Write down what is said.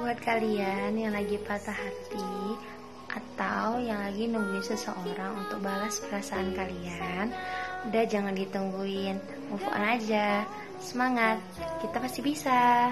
buat kalian yang lagi patah hati atau yang lagi nungguin seseorang untuk balas perasaan kalian, udah jangan ditungguin, move on aja. Semangat, kita pasti bisa.